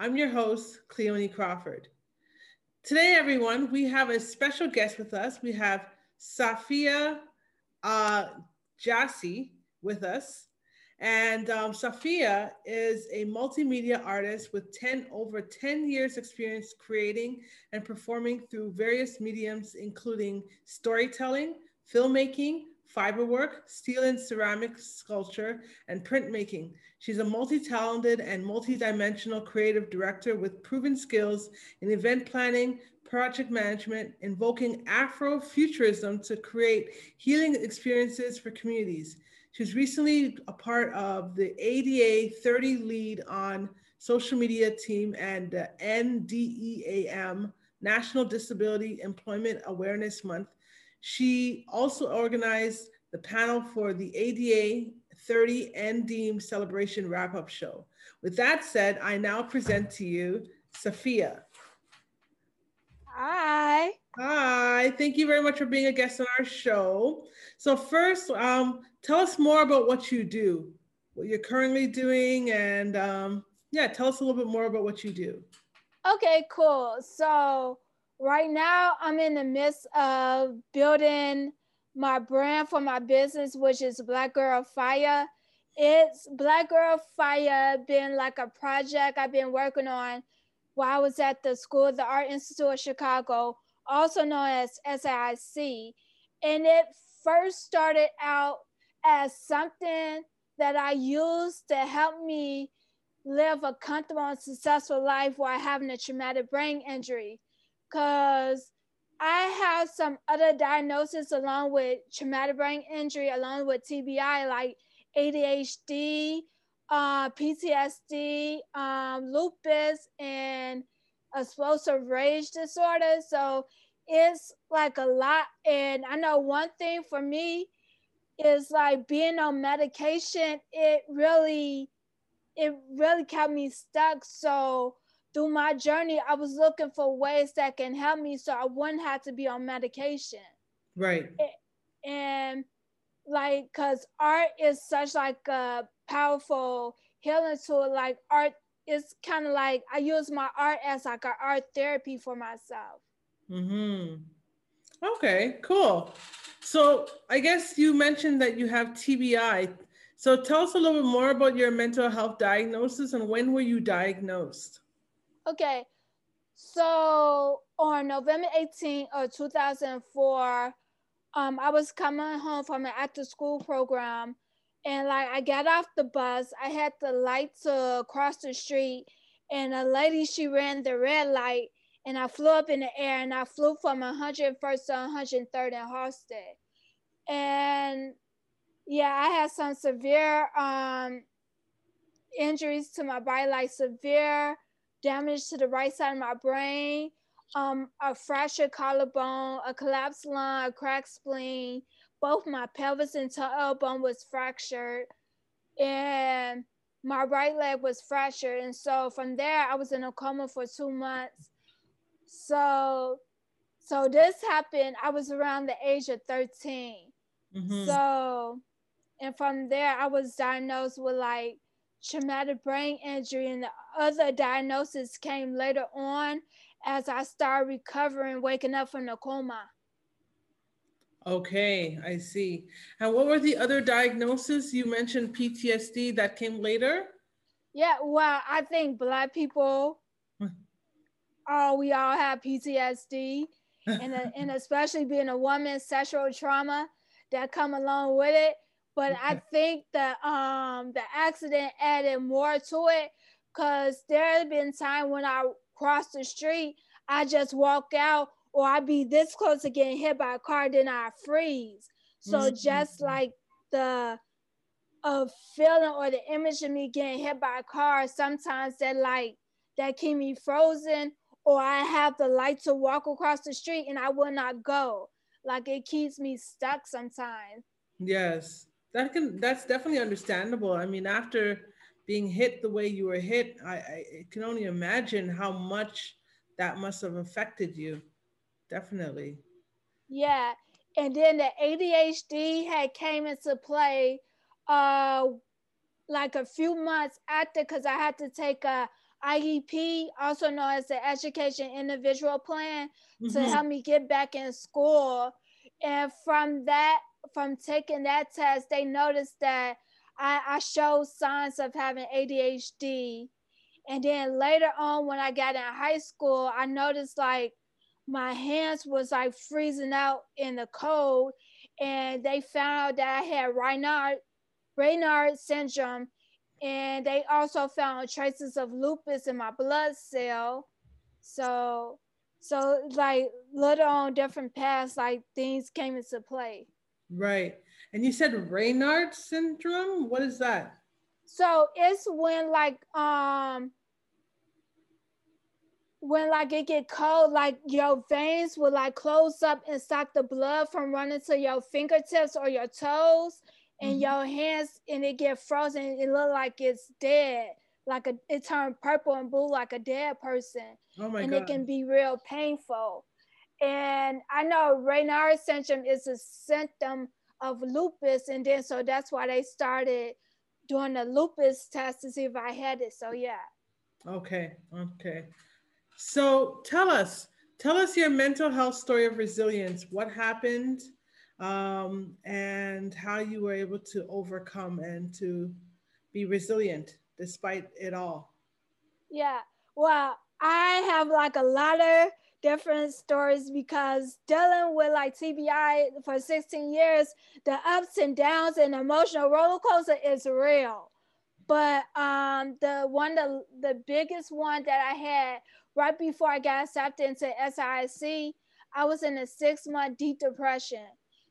I'm your host, Cleone Crawford. Today, everyone, we have a special guest with us. We have Safia uh, Jassi with us. And um, Safia is a multimedia artist with 10 over 10 years experience creating and performing through various mediums, including storytelling, filmmaking, fiberwork, steel and ceramic sculpture, and printmaking. She's a multi-talented and multi-dimensional creative director with proven skills in event planning, project management, invoking Afrofuturism to create healing experiences for communities. She's recently a part of the ADA 30 lead on social media team and the NDEAM, National Disability Employment Awareness Month she also organized the panel for the ADA 30 NDEAM celebration wrap up show. With that said, I now present to you Sophia. Hi. Hi, thank you very much for being a guest on our show. So, first, um, tell us more about what you do, what you're currently doing, and um, yeah, tell us a little bit more about what you do. Okay, cool. So, right now I'm in the midst of building my brand for my business, which is Black Girl Fire. It's Black Girl Fire been like a project I've been working on while I was at the School the Art Institute of Chicago, also known as SAIC. And it first started out as something that I used to help me live a comfortable and successful life while having a traumatic brain injury because I have some other diagnosis along with traumatic brain injury, along with TBI, like ADHD, uh, PTSD, um, lupus, and explosive rage disorder. So it's like a lot. And I know one thing for me is like being on medication, it really, it really kept me stuck. So through my journey, I was looking for ways that can help me so I wouldn't have to be on medication. Right. And like, cause art is such like a powerful healing tool. Like art is kind of like I use my art as like an art therapy for myself. Hmm. Okay. Cool. So I guess you mentioned that you have TBI. So tell us a little bit more about your mental health diagnosis and when were you diagnosed? Okay, so on November 18th of 2004, um, I was coming home from an after school program and like I got off the bus, I had the light to cross the street and a lady, she ran the red light and I flew up in the air and I flew from 101st to 103rd in Halsted. And yeah, I had some severe um, injuries to my body, like severe damage to the right side of my brain, um, a fractured collarbone, a collapsed lung, a cracked spleen. Both my pelvis and tailbone was fractured, and my right leg was fractured. And so from there, I was in a coma for two months. So, so this happened. I was around the age of 13. Mm-hmm. So, and from there, I was diagnosed with like traumatic brain injury and the other diagnosis came later on as I started recovering, waking up from the coma. Okay, I see. And what were the other diagnoses? You mentioned PTSD that came later? Yeah, well, I think Black people, oh, we all have PTSD. and, uh, and especially being a woman, sexual trauma that come along with it. But okay. I think that um the accident added more to it because there have been time when I cross the street, I just walk out or I be this close to getting hit by a car, then I freeze. So mm-hmm. just like the a feeling or the image of me getting hit by a car, sometimes that like that keep me frozen, or I have the light to walk across the street and I will not go. Like it keeps me stuck sometimes. Yes, that can that's definitely understandable. I mean, after being hit the way you were hit, I, I can only imagine how much that must have affected you. Definitely. Yeah. And then the ADHD had came into play uh like a few months after because I had to take a IEP, also known as the Education Individual Plan, mm-hmm. to help me get back in school. And from that, from taking that test, they noticed that I, I showed signs of having ADHD. And then later on, when I got in high school, I noticed like my hands was like freezing out in the cold. And they found out that I had Raynaud, Raynaud syndrome. And they also found traces of lupus in my blood cell. So, so like little on different paths, like things came into play. Right. And you said Raynaud syndrome? What is that? So it's when like um when like it get cold, like your veins will like close up and stop the blood from running to your fingertips or your toes and mm-hmm. your hands and it get frozen. It look like it's dead. Like a it turned purple and blue like a dead person. Oh my god. and God. it can be real painful. And I know Raynaud syndrome is a symptom of lupus. And then so that's why they started doing the lupus test to see if I had it. So yeah. Okay. Okay. So tell us, tell us your mental health story of resilience. What happened um, and how you were able to overcome and to be resilient despite it all. Yeah. Well, I have like a lot of different stories because dealing with like TBI for 16 years, the ups and downs and emotional roller coaster is real. But um, the one, the, the biggest one that I had right before I got accepted into SIC, I was in a six month deep depression.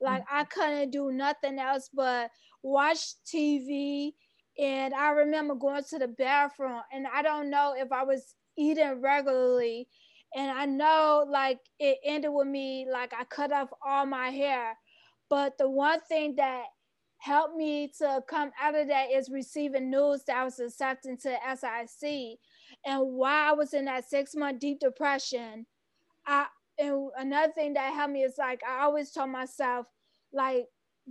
Like mm-hmm. I couldn't do nothing else but watch TV. And I remember going to the bathroom, and I don't know if I was eating regularly and I know like it ended with me like I cut off all my hair. But the one thing that helped me to come out of that is receiving news that I was accepted to SIC. And while I was in that six month deep depression, I and another thing that helped me is like I always told myself, like,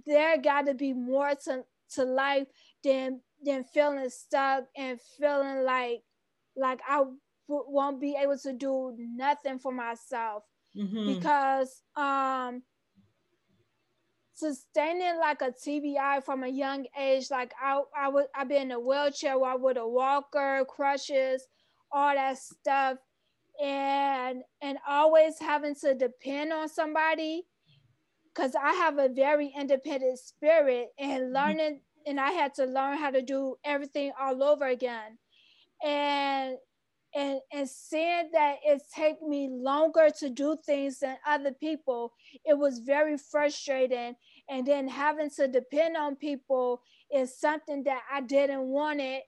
there gotta be more to, to life than than feeling stuck and feeling like like I won't be able to do nothing for myself mm-hmm. because um sustaining like a TBI from a young age, like I I would I've been in a wheelchair while with a walker, crutches, all that stuff, and and always having to depend on somebody, because I have a very independent spirit and mm-hmm. learning, and I had to learn how to do everything all over again, and and and seeing that it take me longer to do things than other people. It was very frustrating. And then having to depend on people is something that i didn't want it.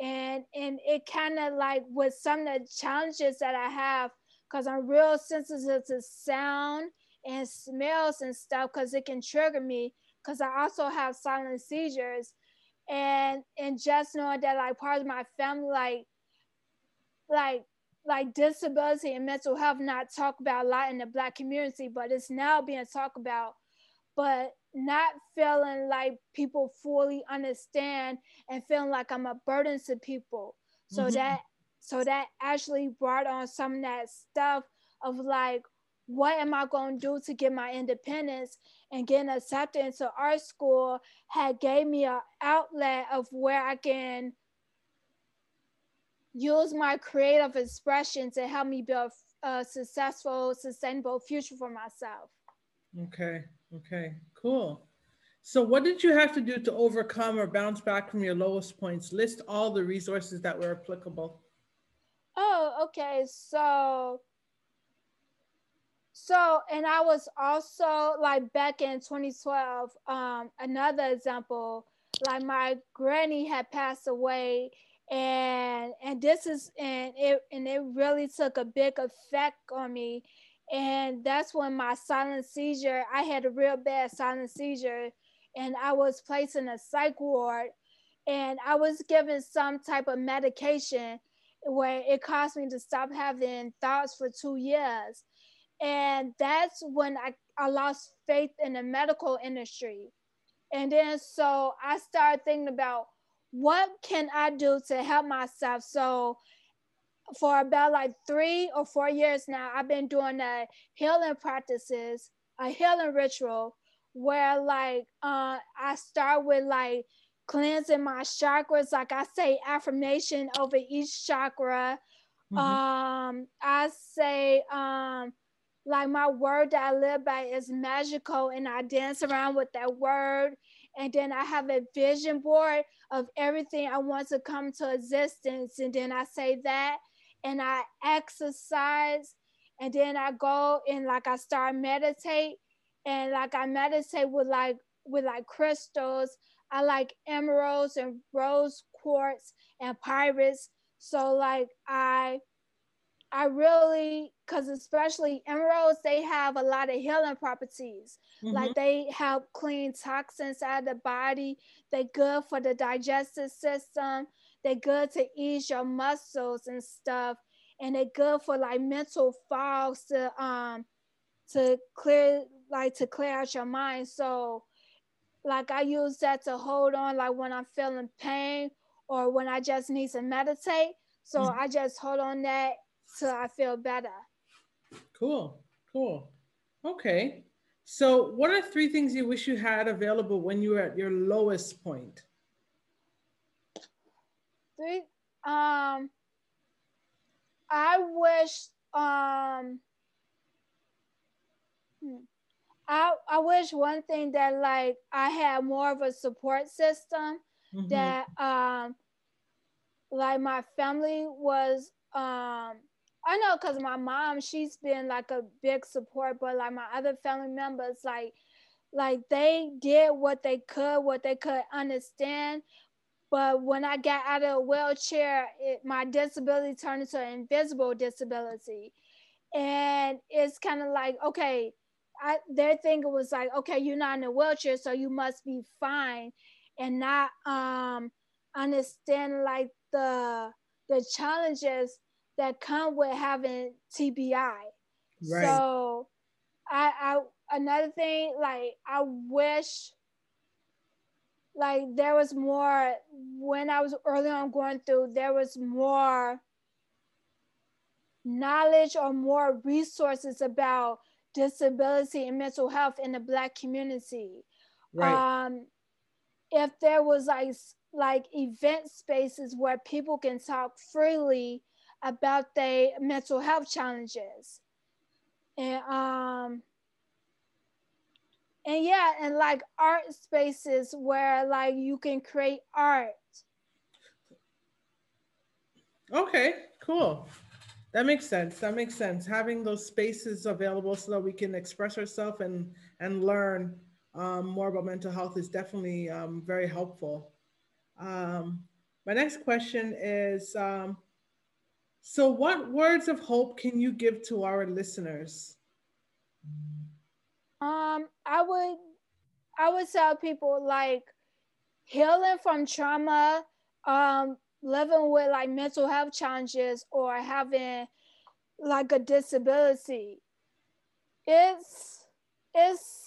And and it kind of like with some of the challenges that i have because i'm real sensitive to sound and smells and stuff because it can trigger me because i also have silent seizures. And and just knowing that like part of my family like like like disability and mental health not talked about a lot in the black community, but it's now being talked about, but not feeling like people fully understand and feeling like I'm a burden to people. So mm-hmm. that so that actually brought on some of that stuff of like what am I going to do to get my independence and getting accepted into art school had gave me an outlet of where I can use my creative expression to help me build a successful, sustainable future for myself. Okay, okay, cool. So, what did you have to do to overcome or bounce back from your lowest points? List all the resources that were applicable. Oh, okay. So, so, and I was also like back in 2012, um, another example, like my granny had passed away and and this is and it and it really took a big effect on me. And that's when my silent seizure i had a real bad silent seizure and i was placed in a psych ward and i was given some type of medication where it caused me to stop having thoughts for two years. And that's when i, I lost faith in the medical industry. And then so i started thinking about what can I do to help myself? So for about like three or four years now, I've been doing a healing practices, a healing ritual where like uh, I start with like cleansing my chakras. Like I say affirmation over each chakra. Mm-hmm. Um, I say um, like my word that I live by is magical, and I dance around with that word. And then I have a vision board of everything I want to come to existence. And then I say that and I exercise and then I go and like I start meditate and like I meditate with like with like crystals. I like emeralds and rose quartz and pyrite. So like I I really, because especially emeralds, they have a lot of healing properties. Mm-hmm. Like they help clean toxins out of the body. They're good for the digestive system. They're good to ease your muscles and stuff. And they're good for like mental fogs to um to clear like to clear out your mind. So like I use that to hold on like when I'm feeling pain or when I just need to meditate. So mm-hmm. I just hold on that so I feel better. Cool, cool. Okay. So, what are three things you wish you had available when you were at your lowest point? Three. Um, I wish. Um, hmm, I I wish one thing that like I had more of a support system mm-hmm. that um, like my family was um I know because my mom, she's been like a big support, but like my other family members, like, like they did what they could, what they could understand. But when I got out of a wheelchair, it, my disability turned into an invisible disability. And it's kind of like, okay, I, their thing was like, okay, you're not in a wheelchair, so you must be fine, and not um, understand like the the challenges that come with having TBI. Right. So I, I another thing, like I wish like there was more when I was early on going through, there was more knowledge or more resources about disability and mental health in the black community. Right. Um, if there was like like event spaces where people can talk freely about their mental health challenges. And um and yeah, and like art spaces where like you can create art. Okay, cool. That makes sense. That makes sense. Having those spaces available so that we can express ourselves and and learn um, more about mental health is definitely um, very helpful. Um, my next question is um, so, what words of hope can you give to our listeners? Um, I would, I would tell people like healing from trauma, um, living with like mental health challenges or having like a disability. It's, it's,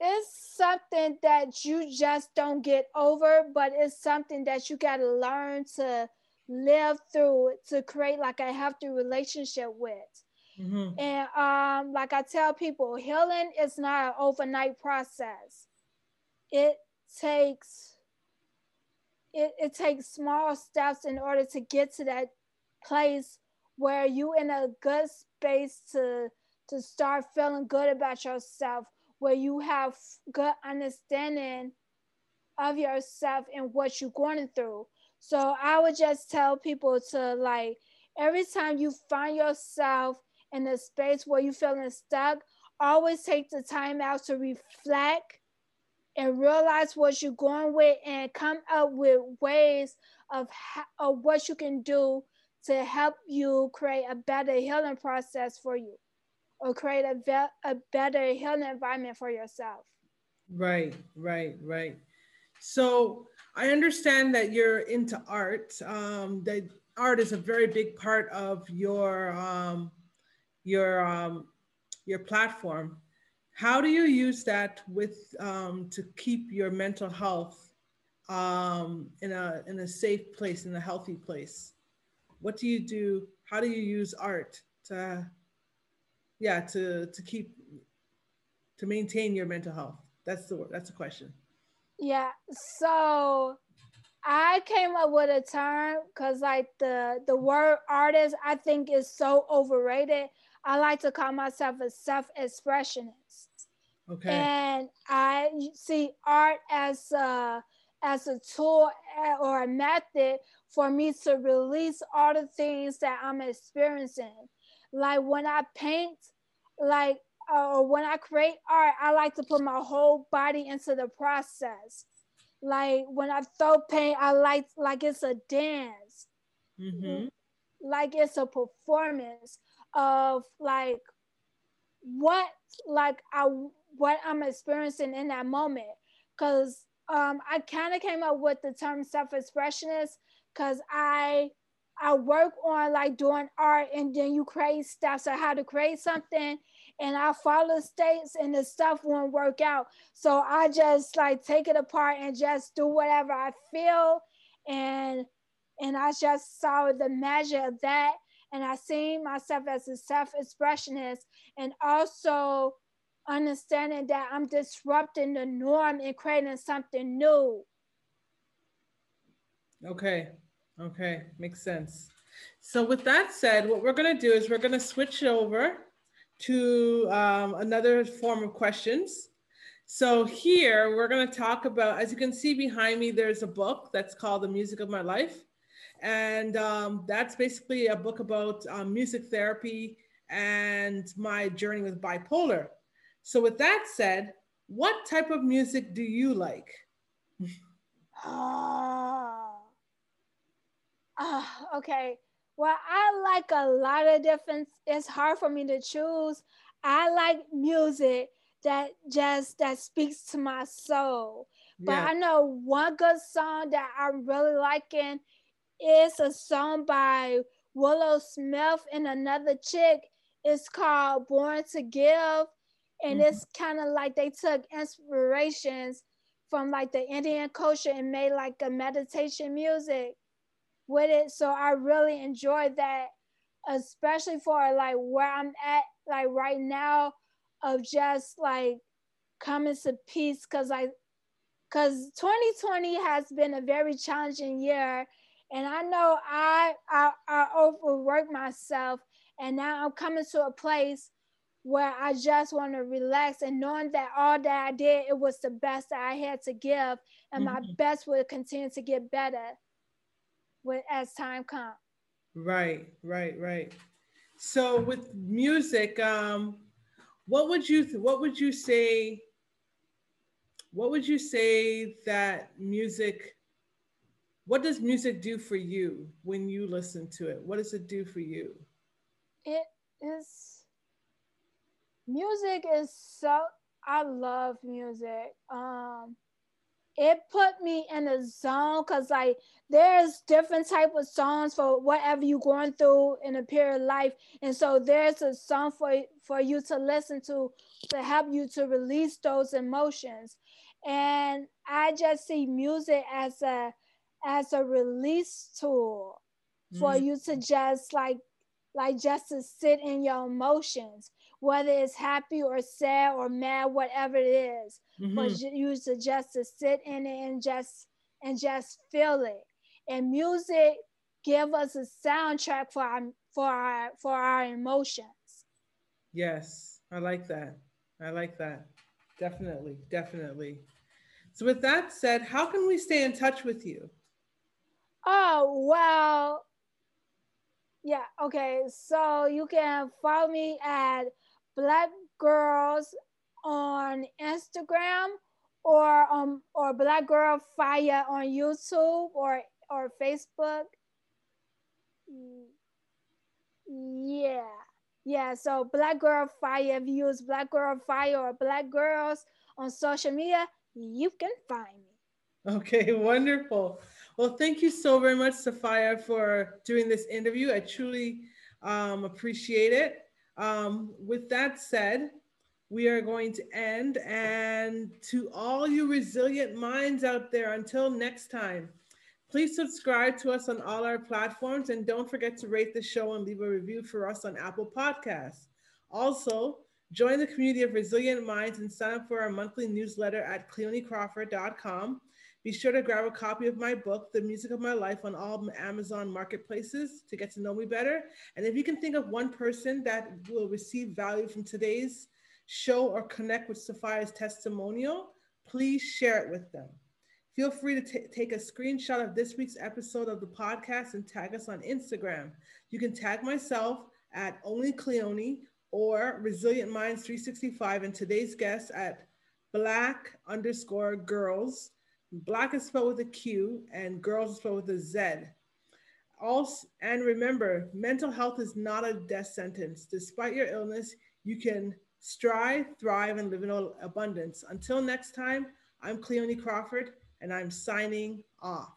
it's something that you just don't get over, but it's something that you got to learn to live through to create like a healthy relationship with. Mm-hmm. And um, like I tell people, healing is not an overnight process. It takes it, it takes small steps in order to get to that place where you in a good space to to start feeling good about yourself, where you have good understanding of yourself and what you're going through. So I would just tell people to like every time you find yourself in a space where you're feeling stuck, always take the time out to reflect and realize what you're going with and come up with ways of, of what you can do to help you create a better healing process for you or create a, ve- a better healing environment for yourself. Right, right, right. So I understand that you're into art. Um, that art is a very big part of your um, your um, your platform. How do you use that with um, to keep your mental health um, in a in a safe place in a healthy place? What do you do? How do you use art to yeah to to keep to maintain your mental health? That's the that's the question yeah so i came up with a term because like the the word artist i think is so overrated i like to call myself a self-expressionist Okay. And I see art as a as a tool eh, or a method for me to release all the things that I'm experiencing. Like when I paint, like uh, when I create art, I like to put my whole body into the process. Like when I throw paint, I like like it's a dance, mm-hmm. like it's a performance of like what like I what I'm experiencing in that moment. Cause um, I kind of came up with the term self-expressionist because I I work on like doing art and then you create stuff. So how to create something and I follow states and the stuff won't work out. So I just like take it apart and just do whatever I feel. And and I just saw the measure of that. And I see myself as a self-expressionist and also understanding that I'm disrupting the norm and creating something new. Okay, okay, makes sense. So, with that said, what we're going to do is we're going to switch over to um, another form of questions. So, here we're going to talk about, as you can see behind me, there's a book that's called The Music of My Life. And um, that's basically a book about um, music therapy and my journey with bipolar. So, with that said, what type of music do you like? Oh, uh, okay. Well, I like a lot of different. It's hard for me to choose. I like music that just that speaks to my soul. But yeah. I know one good song that I'm really liking is a song by Willow Smith and another chick. It's called Born to Give and mm-hmm. it's kind of like they took inspirations from like the Indian culture and made like a meditation music with it. So I really enjoyed that, especially for like where I'm at like right now of just like coming to peace because I because 2020 has been a very challenging year and I know I, I I overworked myself and now I'm coming to a place where I just want to relax and knowing that all that I did, it was the best that I had to give, and mm-hmm. my best will continue to get better with as time comes. Right, right, right. So with music, um, what would you what would you say? What would you say that music? What does music do for you when you listen to it? What does it do for you? It is music is so I love music. Um it put me in a zone because like there's different type of songs for whatever you're going through in a period of life. And so there's a song for for you to listen to to help you to release those emotions. And i just see music as a as a release tool for mm. you to just like like just to sit in your emotions whether it's happy or sad or mad, whatever it is. Mm-hmm. But you just to sit in it and just and just feel it. And music give us a soundtrack for our for our for our emotions. Yes, I like that. I like that. Definitely, definitely. So with that said, how can we stay in touch with you? Oh, well, yeah, okay. So you can follow me at Black Girls on Instagram or um or Black Girl Fire on YouTube or or Facebook. Yeah. Yeah, so Black Girl Fire, if you use Black Girl Fire or Black Girls on social media, you can find me. Okay, wonderful. Well, thank you so very much, Sophia, for doing this interview. I truly um, appreciate it. Um, with that said, we are going to end. And to all you resilient minds out there, until next time, please subscribe to us on all our platforms and don't forget to rate the show and leave a review for us on Apple Podcasts. Also, join the community of resilient minds and sign up for our monthly newsletter at cleoniecrawford.com. Be sure to grab a copy of my book, The Music of My Life, on all Amazon marketplaces to get to know me better. And if you can think of one person that will receive value from today's show or connect with Sophia's testimonial, please share it with them. Feel free to t- take a screenshot of this week's episode of the podcast and tag us on Instagram. You can tag myself at Only Cleone or Resilient Minds 365 and today's guest at Black underscore girls Black is spelled with a Q and girls is spelled with a Z. Also, and remember, mental health is not a death sentence. Despite your illness, you can strive, thrive, and live in abundance. Until next time, I'm Cleone Crawford, and I'm signing off.